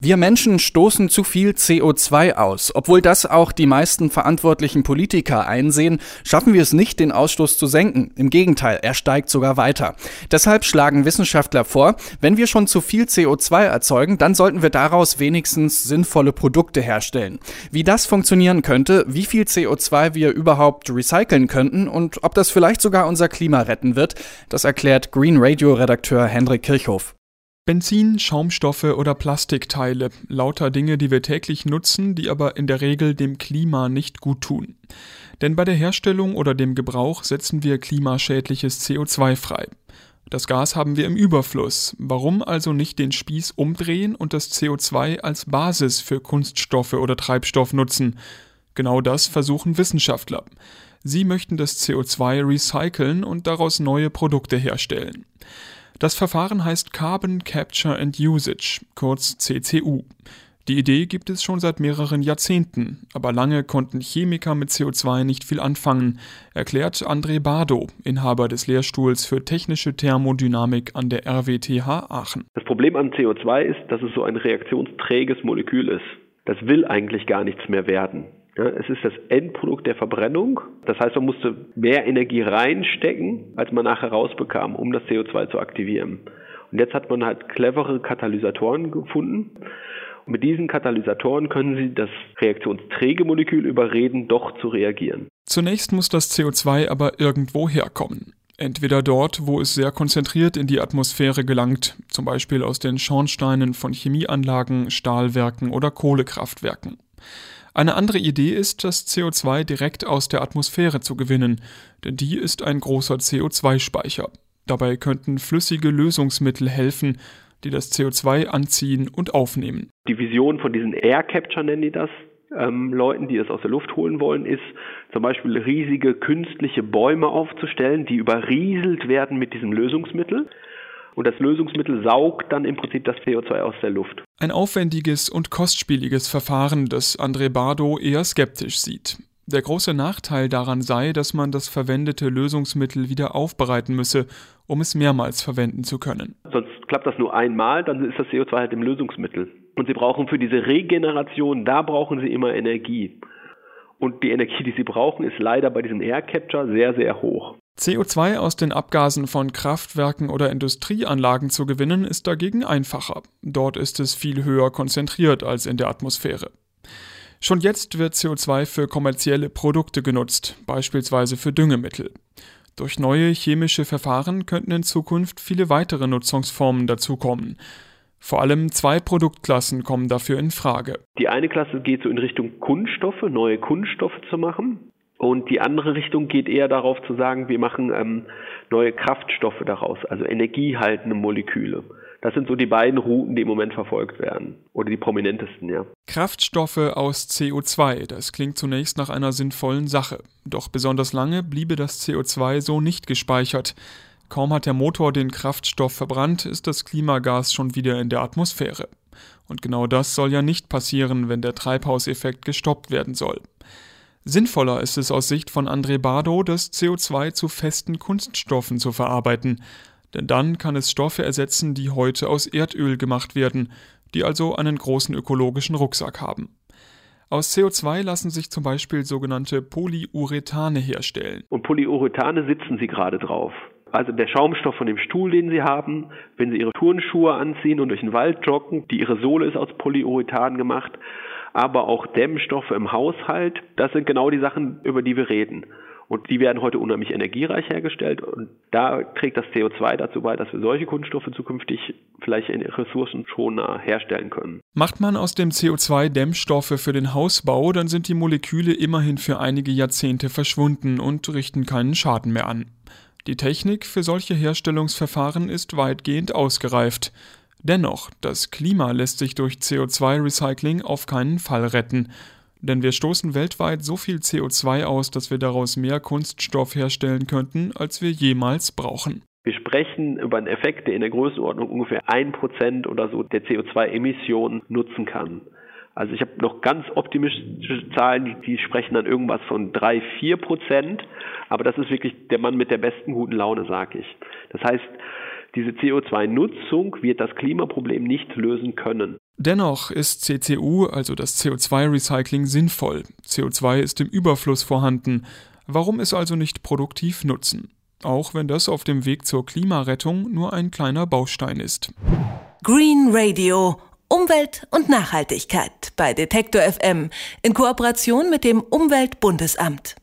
Wir Menschen stoßen zu viel CO2 aus. Obwohl das auch die meisten verantwortlichen Politiker einsehen, schaffen wir es nicht, den Ausstoß zu senken. Im Gegenteil, er steigt sogar weiter. Deshalb schlagen Wissenschaftler vor, wenn wir schon zu viel CO2 erzeugen, dann sollten wir daraus wenigstens sinnvolle Produkte herstellen. Wie das funktionieren könnte, wie viel CO2 wir überhaupt recyceln könnten und ob das vielleicht sogar unser Klima retten wird, das erklärt Green Radio Redakteur Hendrik Kirchhoff. Benzin, Schaumstoffe oder Plastikteile, lauter Dinge, die wir täglich nutzen, die aber in der Regel dem Klima nicht gut tun. Denn bei der Herstellung oder dem Gebrauch setzen wir klimaschädliches CO2 frei. Das Gas haben wir im Überfluss. Warum also nicht den Spieß umdrehen und das CO2 als Basis für Kunststoffe oder Treibstoff nutzen? Genau das versuchen Wissenschaftler. Sie möchten das CO2 recyceln und daraus neue Produkte herstellen. Das Verfahren heißt Carbon Capture and Usage, kurz CCU. Die Idee gibt es schon seit mehreren Jahrzehnten, aber lange konnten Chemiker mit CO2 nicht viel anfangen, erklärt André Bardo, Inhaber des Lehrstuhls für technische Thermodynamik an der RWTH Aachen. Das Problem an CO2 ist, dass es so ein reaktionsträges Molekül ist. Das will eigentlich gar nichts mehr werden. Ja, es ist das Endprodukt der Verbrennung. Das heißt, man musste mehr Energie reinstecken, als man nachher rausbekam, um das CO2 zu aktivieren. Und jetzt hat man halt clevere Katalysatoren gefunden. Und mit diesen Katalysatoren können Sie das reaktionsträge Molekül überreden, doch zu reagieren. Zunächst muss das CO2 aber irgendwo herkommen. Entweder dort, wo es sehr konzentriert in die Atmosphäre gelangt, zum Beispiel aus den Schornsteinen von Chemieanlagen, Stahlwerken oder Kohlekraftwerken. Eine andere Idee ist, das CO2 direkt aus der Atmosphäre zu gewinnen, denn die ist ein großer CO2-Speicher. Dabei könnten flüssige Lösungsmittel helfen, die das CO2 anziehen und aufnehmen. Die Vision von diesen Air Capture nennen die das, ähm, Leuten, die es aus der Luft holen wollen, ist zum Beispiel riesige künstliche Bäume aufzustellen, die überrieselt werden mit diesem Lösungsmittel und das Lösungsmittel saugt dann im Prinzip das CO2 aus der Luft. Ein aufwendiges und kostspieliges Verfahren, das André Bardo eher skeptisch sieht. Der große Nachteil daran sei, dass man das verwendete Lösungsmittel wieder aufbereiten müsse, um es mehrmals verwenden zu können. Sonst klappt das nur einmal, dann ist das CO2 halt im Lösungsmittel. Und Sie brauchen für diese Regeneration, da brauchen Sie immer Energie. Und die Energie, die Sie brauchen, ist leider bei diesem Air Capture sehr, sehr hoch. CO2 aus den Abgasen von Kraftwerken oder Industrieanlagen zu gewinnen, ist dagegen einfacher. Dort ist es viel höher konzentriert als in der Atmosphäre. Schon jetzt wird CO2 für kommerzielle Produkte genutzt, beispielsweise für Düngemittel. Durch neue chemische Verfahren könnten in Zukunft viele weitere Nutzungsformen dazukommen. Vor allem zwei Produktklassen kommen dafür in Frage. Die eine Klasse geht so in Richtung Kunststoffe, neue Kunststoffe zu machen. Und die andere Richtung geht eher darauf zu sagen, wir machen ähm, neue Kraftstoffe daraus, also energiehaltende Moleküle. Das sind so die beiden Routen, die im Moment verfolgt werden. Oder die prominentesten, ja. Kraftstoffe aus CO2, das klingt zunächst nach einer sinnvollen Sache. Doch besonders lange bliebe das CO2 so nicht gespeichert. Kaum hat der Motor den Kraftstoff verbrannt, ist das Klimagas schon wieder in der Atmosphäre. Und genau das soll ja nicht passieren, wenn der Treibhauseffekt gestoppt werden soll. Sinnvoller ist es aus Sicht von André Bardo, das CO2 zu festen Kunststoffen zu verarbeiten, denn dann kann es Stoffe ersetzen, die heute aus Erdöl gemacht werden, die also einen großen ökologischen Rucksack haben. Aus CO2 lassen sich zum Beispiel sogenannte Polyurethane herstellen. Und Polyurethane sitzen Sie gerade drauf. Also der Schaumstoff von dem Stuhl, den Sie haben, wenn Sie Ihre Turnschuhe anziehen und durch den Wald joggen, die Ihre Sohle ist aus Polyurethan gemacht, aber auch Dämmstoffe im Haushalt. Das sind genau die Sachen, über die wir reden. Und die werden heute unheimlich energiereich hergestellt. Und da trägt das CO2 dazu bei, dass wir solche Kunststoffe zukünftig vielleicht in ressourcenschonender herstellen können. Macht man aus dem CO2 Dämmstoffe für den Hausbau, dann sind die Moleküle immerhin für einige Jahrzehnte verschwunden und richten keinen Schaden mehr an. Die Technik für solche Herstellungsverfahren ist weitgehend ausgereift. Dennoch, das Klima lässt sich durch CO2-Recycling auf keinen Fall retten. Denn wir stoßen weltweit so viel CO2 aus, dass wir daraus mehr Kunststoff herstellen könnten, als wir jemals brauchen. Wir sprechen über einen Effekt, der in der Größenordnung ungefähr 1% oder so der CO2-Emissionen nutzen kann. Also ich habe noch ganz optimistische Zahlen, die sprechen dann irgendwas von drei, vier Prozent. Aber das ist wirklich der Mann mit der besten guten Laune, sage ich. Das heißt, diese CO2-Nutzung wird das Klimaproblem nicht lösen können. Dennoch ist CCU, also das CO2-Recycling, sinnvoll. CO2 ist im Überfluss vorhanden. Warum es also nicht produktiv nutzen? Auch wenn das auf dem Weg zur Klimarettung nur ein kleiner Baustein ist. Green Radio. Umwelt und Nachhaltigkeit bei Detektor FM in Kooperation mit dem Umweltbundesamt.